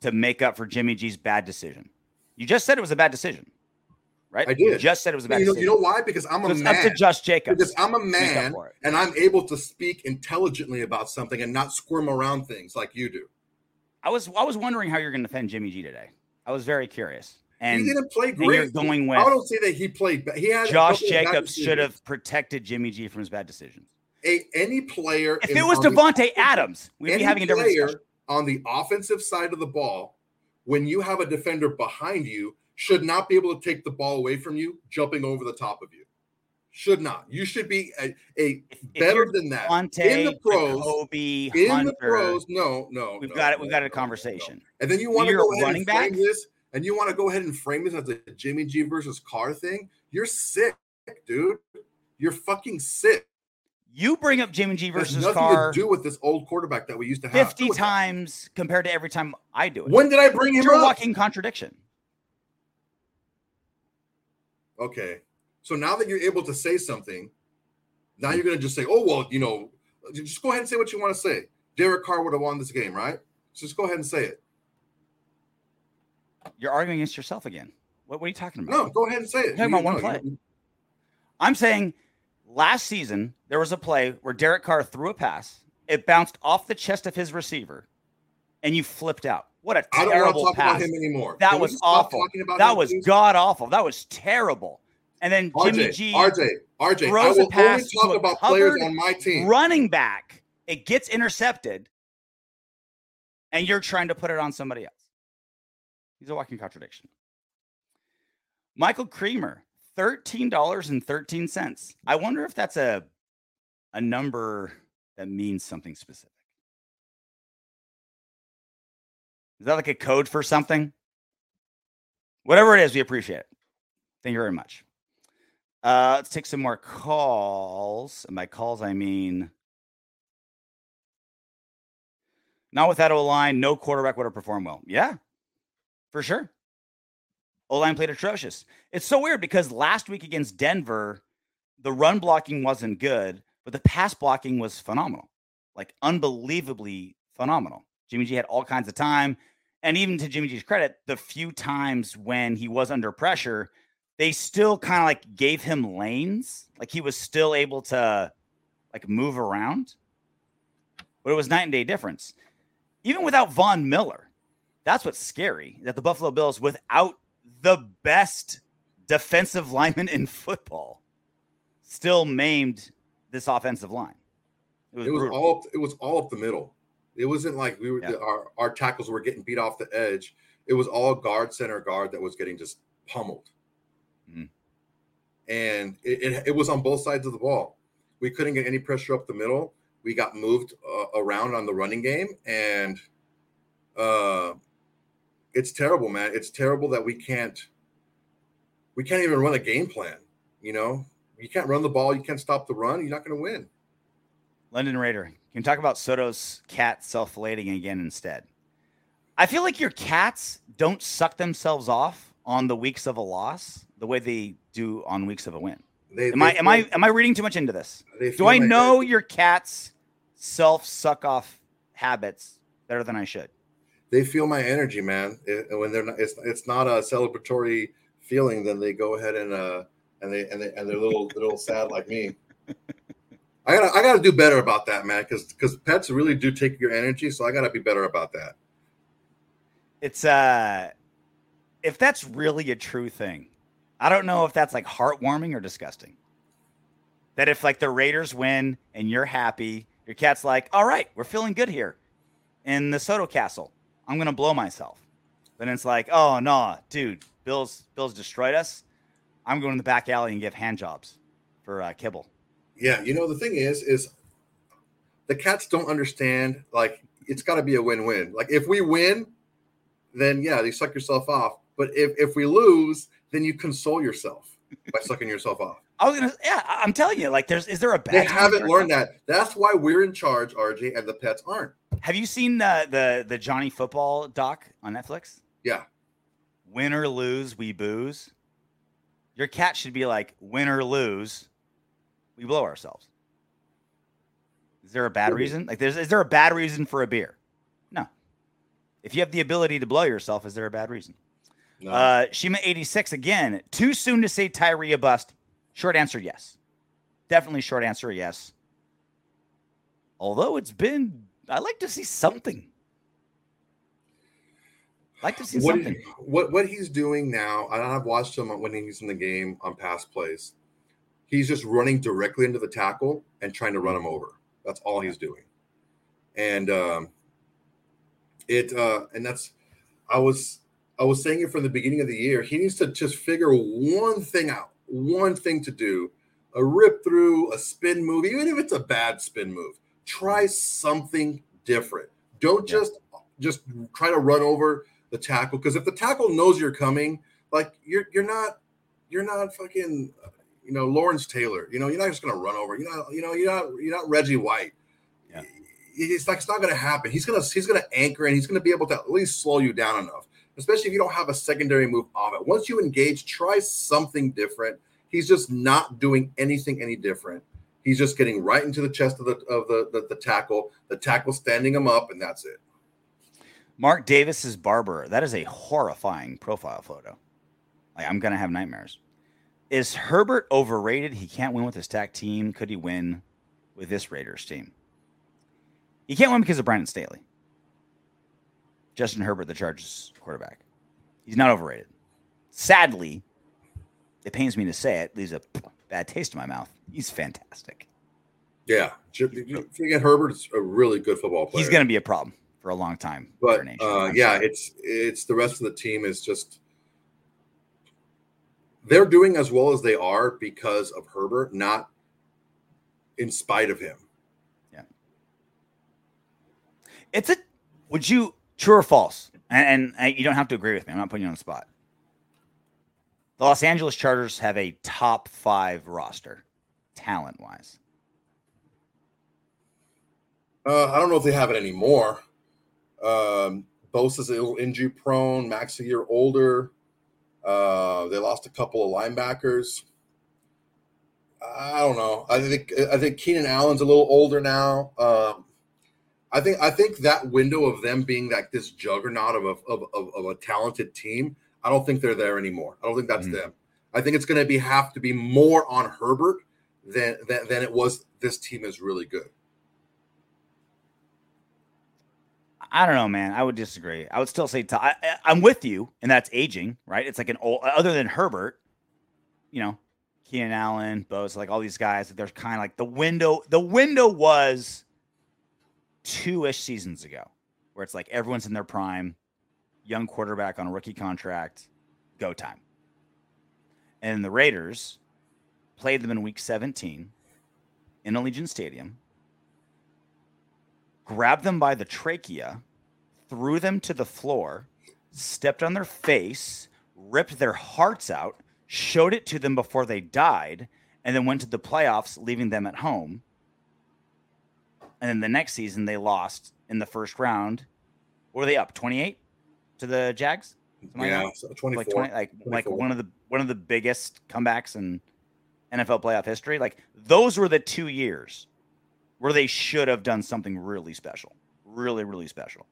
to make up for Jimmy G's bad decision. You just said it was a bad decision, right? I You did. just said it was a bad You know, decision. you know why? Because I'm a it's up man. to Josh Jacobs. because I'm a man and I'm able to speak intelligently about something and not squirm around things like you do. I was I was wondering how you're going to defend Jimmy G today. I was very curious. And he didn't play great. you're going well. I don't say that he played. He had Josh couple of bad Jacobs should have protected Jimmy G from his bad decisions. a any player. If in- it was on Davante Adams, we'd be having a different player discussion. on the offensive side of the ball, when you have a defender behind you, should not be able to take the ball away from you, jumping over the top of you. Should not. You should be a, a If better than that. Davante, in the pros, Jakobi, in Hunter, the pros, no, no, we've no, got it. We've got no, a no, no. conversation. And then you want to go ahead running and back? this, and you want to go ahead and frame this as a Jimmy G versus Carr thing. You're sick, dude. You're fucking sick. You bring up Jimmy G versus nothing Carr to do with this old quarterback that we used to have. 50 Do with that. times compared to every time I do it. When did I bring him You're up? walking contradiction. Okay. So now that you're able to say something, now hmm. you're going to just say, oh, well, you know, just go ahead and say what you want to say. Derek Carr would have won this game, right? So just go ahead and say it. You're arguing against yourself again. What, what are you talking about? No, go ahead and say it. talking You- about one play. I'm saying last season there was a play where Derek Carr threw a pass, it bounced off the chest of his receiver, and you flipped out. What a I don't want to talk pass! about him anymore. That Can was awful. That was god awful. That was terrible. And then Jimmy RJ, G RJ, RJ, throws a will only pass to talk a about players on my team. running back. It gets intercepted, and you're trying to put it on somebody else. He's a walking contradiction. Michael Creamer, thirteen dollars and thirteen cents. I wonder if that's a a number that means something specific. Is that like a code for something? Whatever it is, we appreciate it. Thank you very much. Uh, let's take some more calls. And by calls, I mean not with that O line, no quarterback would have performed well. Yeah, for sure. O line played atrocious. It's so weird because last week against Denver, the run blocking wasn't good, but the pass blocking was phenomenal, like unbelievably phenomenal. Jimmy G had all kinds of time. And even to Jimmy G's credit, the few times when he was under pressure, they still kind of like gave him lanes. Like he was still able to like move around. But it was night and day difference. Even without Von Miller, that's what's scary that the Buffalo Bills, without the best defensive lineman in football, still maimed this offensive line. It was, it was all it was all up the middle. It wasn't like we were yeah. our, our tackles were getting beat off the edge. It was all guard center guard that was getting just pummeled. Mm-hmm. And it, it, it, was on both sides of the ball. We couldn't get any pressure up the middle. We got moved uh, around on the running game, and uh, it's terrible, man. It's terrible that we can't we can't even run a game plan. You know, you can't run the ball, you can't stop the run. You're not going to win. London Raider, can you talk about Soto's cat self filleting again instead? I feel like your cats don't suck themselves off on the weeks of a loss the way they do on weeks of a win. They, am they I am I am I reading too much into this? Do I like know your cat's self suck off habits better than I should? They feel my energy, man. It, when they're not, it's it's not a celebratory feeling. Then they go ahead and uh and they and they and they're a little little sad like me. I gotta I gotta do better about that, man. Because because pets really do take your energy, so I gotta be better about that. It's uh, if that's really a true thing, I don't know if that's like heartwarming or disgusting. That if like the Raiders win and you're happy, your cat's like, all right, we're feeling good here in the Soto Castle. I'm gonna blow myself. Then it's like, oh no, dude, Bills Bills destroyed us. I'm going to the back alley and give hand jobs for uh, kibble. Yeah, you know the thing is, is the cats don't understand. Like it's got to be a win-win. Like if we win, then yeah, you suck yourself off. But if if we lose, then you console yourself by sucking yourself off. I was gonna, yeah, I'm telling you, like, there's, is there a bad? They haven't learned that. That's why we're in charge, RJ, and the pets aren't. Have you seen the the the Johnny Football doc on Netflix? Yeah. Win or lose, we booze. Your cat should be like, win or lose, we blow ourselves. Is there a bad reason? Like, there's is there a bad reason for a beer? No. If you have the ability to blow yourself, is there a bad reason? No. Uh, Shima eighty six again. Too soon to say Tyree a bust. Short answer, yes. Definitely short answer, yes. Although it's been, I like to see something. I like to see what something. What what he's doing now, I've watched him when he's in the game on pass plays. He's just running directly into the tackle and trying to run him over. That's all he's doing. And um, it uh, and that's I was I was saying it from the beginning of the year. He needs to just figure one thing out, one thing to do, a rip through, a spin move, even if it's a bad spin move. Try something different. Don't yeah. just just try to run over the tackle because if the tackle knows you're coming, like you're you're not you're not fucking you know Lawrence Taylor. You know you're not just gonna run over. You're not you know you're not you're not Reggie White. Yeah. It's like it's not gonna happen. He's gonna he's gonna anchor and he's gonna be able to at least slow you down enough, especially if you don't have a secondary move off it. Once you engage, try something different. He's just not doing anything any different. He's just getting right into the chest of the of the, the, the tackle, the tackle standing him up, and that's it. Mark Davis's barber. That is a horrifying profile photo. Like, I'm gonna have nightmares. Is Herbert overrated? He can't win with his tag team. Could he win with this Raiders team? He can't win because of Brandon Staley. Justin Herbert, the Chargers quarterback. He's not overrated. Sadly, it pains me to say it, leaves a bad taste in my mouth. He's fantastic. Yeah. Again, Herbert's a really good football player. He's going to be a problem for a long time. But uh, yeah, sorry. it's it's the rest of the team is just they're doing as well as they are because of Herbert, not in spite of him. Yeah. It's a would you true or false? And, and you don't have to agree with me. I'm not putting you on the spot. The Los Angeles Chargers have a top five roster, talent wise. Uh, I don't know if they have it anymore. Um, Bosa's a little injury prone. Mack's a year older. Uh, they lost a couple of linebackers. I don't know. I think I think Keenan Allen's a little older now. Um, I think I think that window of them being like this juggernaut of a of, of, of a talented team, I don't think they're there anymore. I don't think that's Mhm. them. I think it's going to be have to be more on Herbert than, than than it was. This team is really good. I don't know, man. I would disagree. I would still say Todd. I, I- I'm with you, and that's aging, right? It's like an old, other than Herbert, you know, Keenan Allen, Bose, like all these guys. They're kind of like the window. The window was two ish seasons ago, where it's like everyone's in their prime, young quarterback on a rookie contract, go time. And the Raiders played them in Week 17 in Allegiant Stadium grabbed them by the trachea, threw them to the floor, stepped on their face, ripped their hearts out, showed it to them before they died, and then went to the playoffs, leaving them at home. And then the next season, they lost in the first round. Were they up? 28 to the Jags? Like yeah, so 24. like 20, like like one of the one of the biggest comebacks in NFL playoff history. Like those were the two years where they should have done something really special, really really special.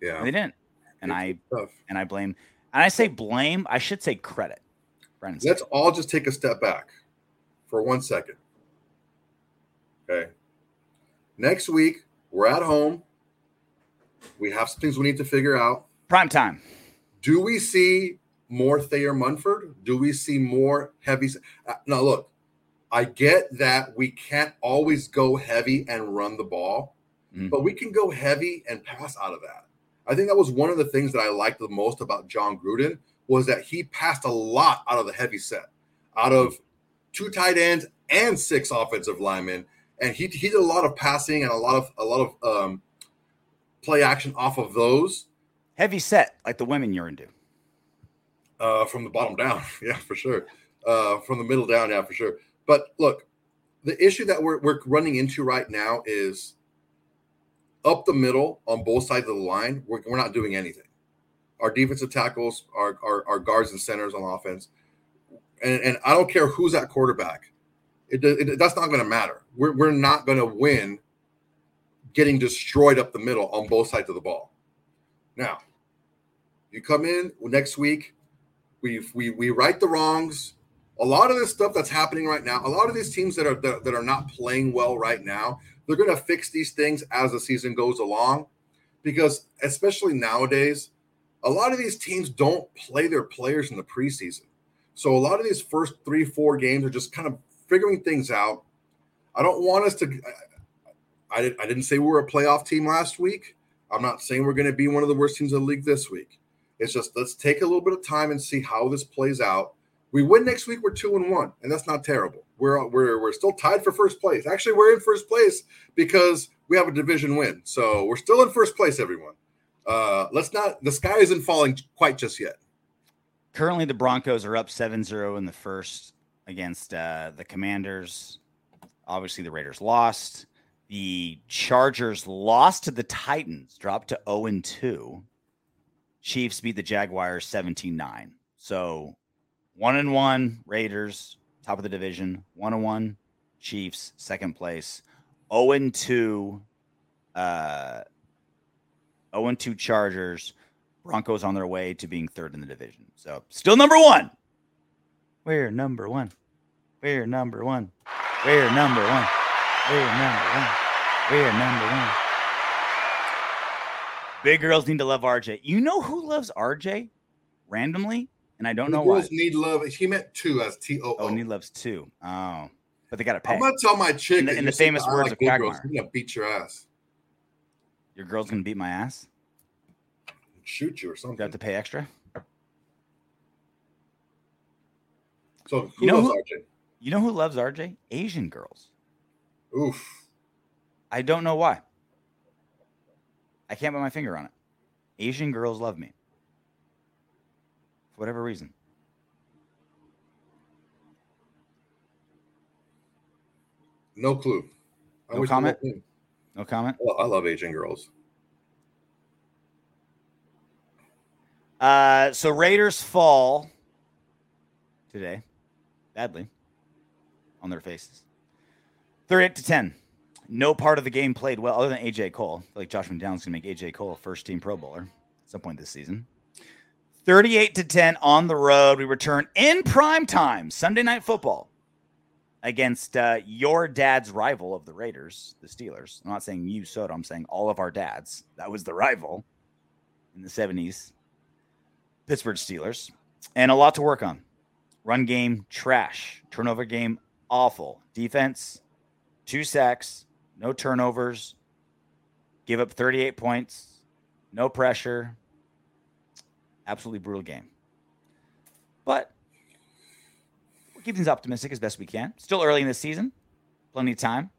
yeah, And they didn't. And It's I tough. and I blame. And I say blame. I should say credit. Said. Let's all just take a step back for one second. Okay. Next week, we're at home. We have some things we need to figure out. Prime time. Do we see more Thayer Munford? Do we see more heavy? Uh, now, look, I get that we can't always go heavy and run the ball, Mhm. but we can go heavy and pass out of that. I think that was one of the things that I liked the most about Jon Gruden was that he passed a lot out of the heavy set, out of two tight ends and six offensive linemen, and he, he did a lot of passing and a lot of a lot of um, play action off of those. Heavy set like the women you're into. Uh, from the bottom down, yeah, for sure. Uh, from the middle down, yeah, for sure. But look, the issue that we're we're running into right now is up the middle on both sides of the line. We're, we're not doing anything. Our defensive tackles, our, our our guards and centers on offense, and and I don't care who's at quarterback. It, it that's not going to matter. We're we're not going to win. Getting destroyed up the middle on both sides of the ball. Now, you come in next week we we we right the wrongs. A lot of this stuff that's happening right now, a lot of these teams that are that, that are not playing well right now, they're going to fix these things as the season goes along, because especially nowadays, a lot of these teams don't play their players in the preseason. So a lot of these first three four games are just kind of figuring things out. I don't want us to. I, I, didn't- I didn't say we were a playoff team last week. I'm not saying we're going to be one of the worst teams in the league this week. It's just let's take a little bit of time and see how this plays out. We win next week, we're two and one, and that's not terrible. We're we're we're still tied for first place. Actually, we're in first place because we have a division win. So we're still in first place, everyone. Uh let's not the sky isn't falling quite just yet. Currently, the Broncos are up 7 0 in the first against uh, the Commanders. Obviously, the Raiders lost. The Chargers lost to the Titans, dropped to 0 and 2. Chiefs beat the Jaguars 17 9. So, 1 and 1, Raiders, top of the division. 1 and 1, Chiefs, second place. 0 and 2, uh, 0 and 2 Chargers. Broncos on their way to being third in the division. So still number one. We're number one. We're number one. We're number one. We're number one. We're number one. Big girls need to love RJ. You know who loves RJ randomly? And I don't The know why. girls need love. He meant two as T O Oh, O. and he loves two. Oh, but they got to pay. I'm gonna tell my chick In the- in the famous words like of big girls, Quagmire. I'm gonna beat your ass, Your girl's going to beat my ass. shoot you or You something. have to pay extra. So who You know loves who- RJ? You know who loves RJ? Asian girls. Oof. I don't know why. I can't put my finger on it. Asian girls love me. For whatever reason. No clue. I No comment? No comment. Well, I love Asian girls. Uh, so Raiders fall today, badly, on their faces. 38 to 10. No part of the game played well other than AJ Cole. Like Josh McDowell's gonna make AJ Cole a first team Pro Bowler at some point this season. 38 to 10 on the road. We return in prime time, Sunday night football against uh, your dad's rival of the Raiders, the Steelers. I'm not saying you, Soto. I'm saying all of our dads. That was the rival in the 70s. Pittsburgh Steelers. And a lot to work on. Run game, trash. Turnover game, awful. Defense, two sacks, no turnovers. Give up 38 points, no pressure. Absolutely brutal game. But we'll keep things optimistic as best we can. Still early in the season, plenty of time.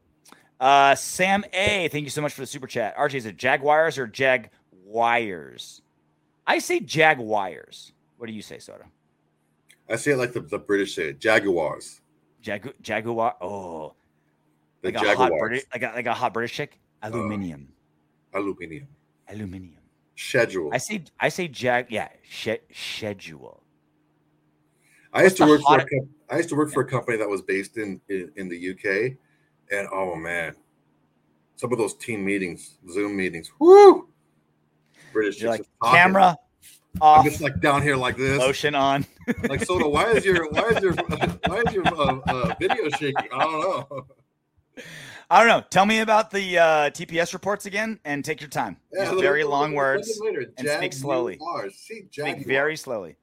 Uh, Sam A, thank you so much for the super chat. RJ, is it Jaguars or Jaguars? I say Jaguars. What do you say, Soto? I say it like the, the British say it, Jaguars. Jag- Jaguar. Oh, Like a hot British, like a, like a hot British chick. Aluminium. Aluminium. Aluminium. Schedule. I say I say jag. Yeah, sh- schedule. I used to work for a I used to work for a company that was based in, in in the UK, and oh man, some of those team meetings, Zoom meetings, whoo! British You're like camera I'm off, just like down here like this. motion on. Like Soto, why is your why is your why is your uh, uh, video shaking? I don't know. I don't know. Tell me about the uh, TPS reports again, and take your time. Use look- very look- long look- words. and speak slowly. See, Speak very slowly.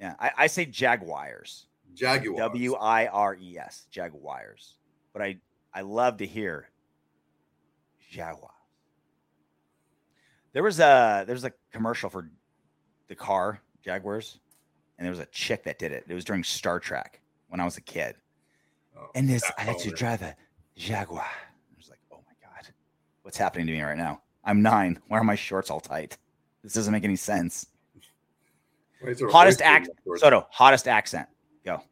Yeah, I, I say Jaguars. Jaguars. W I R E S. Jaguars. But I I love to hear Jaguars. There was a there was a commercial for the car Jaguars, and there was a chick that did it. It was during Star Trek when I was a kid. Oh, And this, I let you boner. drive a Jaguar. I was like, oh my god, what's happening to me right now? I'm nine. Why are my shorts all tight? This doesn't make any sense. Why is there a Hottest voice act, in that word? Soto. Hottest accent. Go.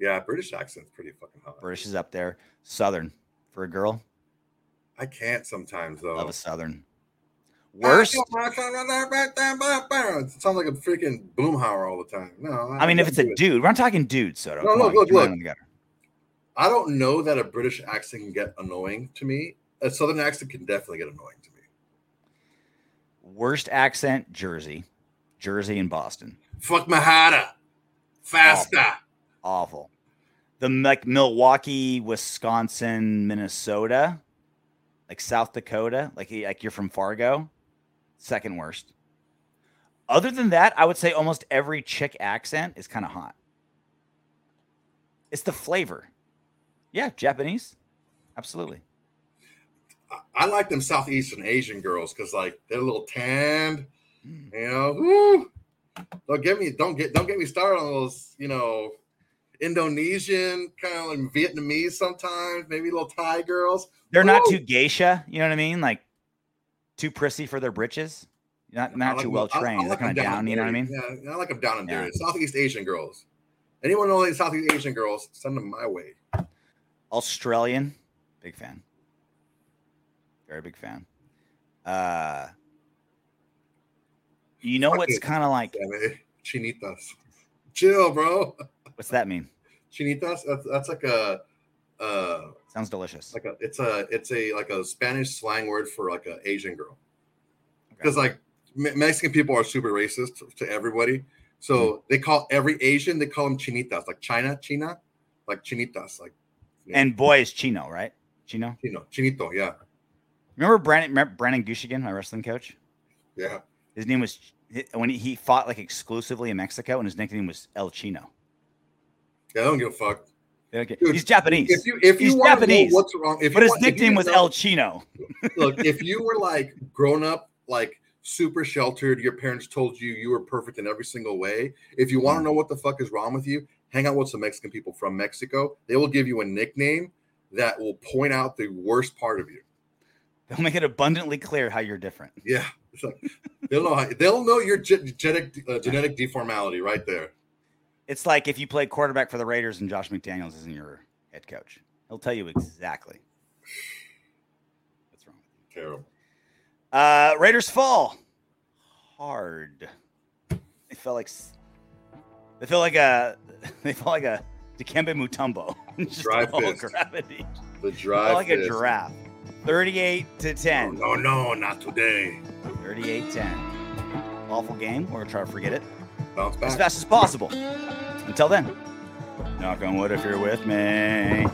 Yeah, British accent's pretty fucking hot. British is up there. Southern for a girl. I can't sometimes though. Love a Southern. Worst. It sounds like a freaking Boomhauer all the time. No, I mean, if it's a it. dude, we're not talking dudes, Soto. No, Come look, on, look, look. I don't know that a British accent can get annoying to me. A Southern accent can definitely get annoying to me. Worst accent, Jersey. Jersey and Boston. Fuck Mahata, faster. Awful. The like Milwaukee, Wisconsin, Minnesota, like South Dakota, like like you're from Fargo, second worst. Other than that, I would say almost every chick accent is kind of hot. It's the flavor. Yeah, Japanese. Absolutely. I, I like them Southeastern Asian girls because like they're a little tanned. Mm. You know, woo. don't get me don't get don't get me started on those. You know, Indonesian kind of like Vietnamese sometimes, maybe little Thai girls. They're not too geisha, you know what I mean? Like too prissy for their britches. Not not like too well I- I trained. They're like kind of down, and you know what I mean? Yeah, I like them down and Yeah. dirty. Southeast Asian girls. Anyone know any Southeast Asian girls? Send them my way. Australian, big fan. Very big fan. Uh you know what's kind of like. Chinitas. Chill, bro. what's that mean? Chinitas. That's, that's like a uh Sounds delicious. like a it's a it's a like a Spanish slang word for like a Asian girl. Okay. Because like Me- Mexican people are super racist to everybody, so Hmm. they call every Asian they call them chinitas, like China, China, like chinitas, like And boy is Chino, right? Chino. Chino, chinito, yeah, Remember Brandon remember Brandon Gushigan, my wrestling coach? yeah. His name was when he, fought like exclusively in Mexico, and his nickname was El Chino. Yeah, I don't give a fuck. Okay. Dude, He's Japanese, If you if you He's want to know Japanese, what's wrong, if but his want- nickname was know- El Chino. look, if you were like grown up, like super sheltered, your parents told you you were perfect in every single way. If you want to hmm. know what the fuck is wrong with you, hang out with some Mexican people from Mexico. They will give you a nickname that will point out the worst part of you. They'll make it abundantly clear how you're different. Yeah, like, they'll know. How, they'll know your ge- genetic uh, genetic deformality right there. It's like if you play quarterback for the Raiders and Josh McDaniels isn't your head coach. He'll tell you exactly what's wrong. Terrible. Uh, Raiders fall hard. They felt like they feel like a they felt like a Dikembe Mutombo. Just Dry fist. gravity. The drive. like a giraffe. 38 to 10. No, no, not today. 38 10. Awful game. We're going to try to forget it Bounce as fast as possible. Until then, knock on wood if you're with me.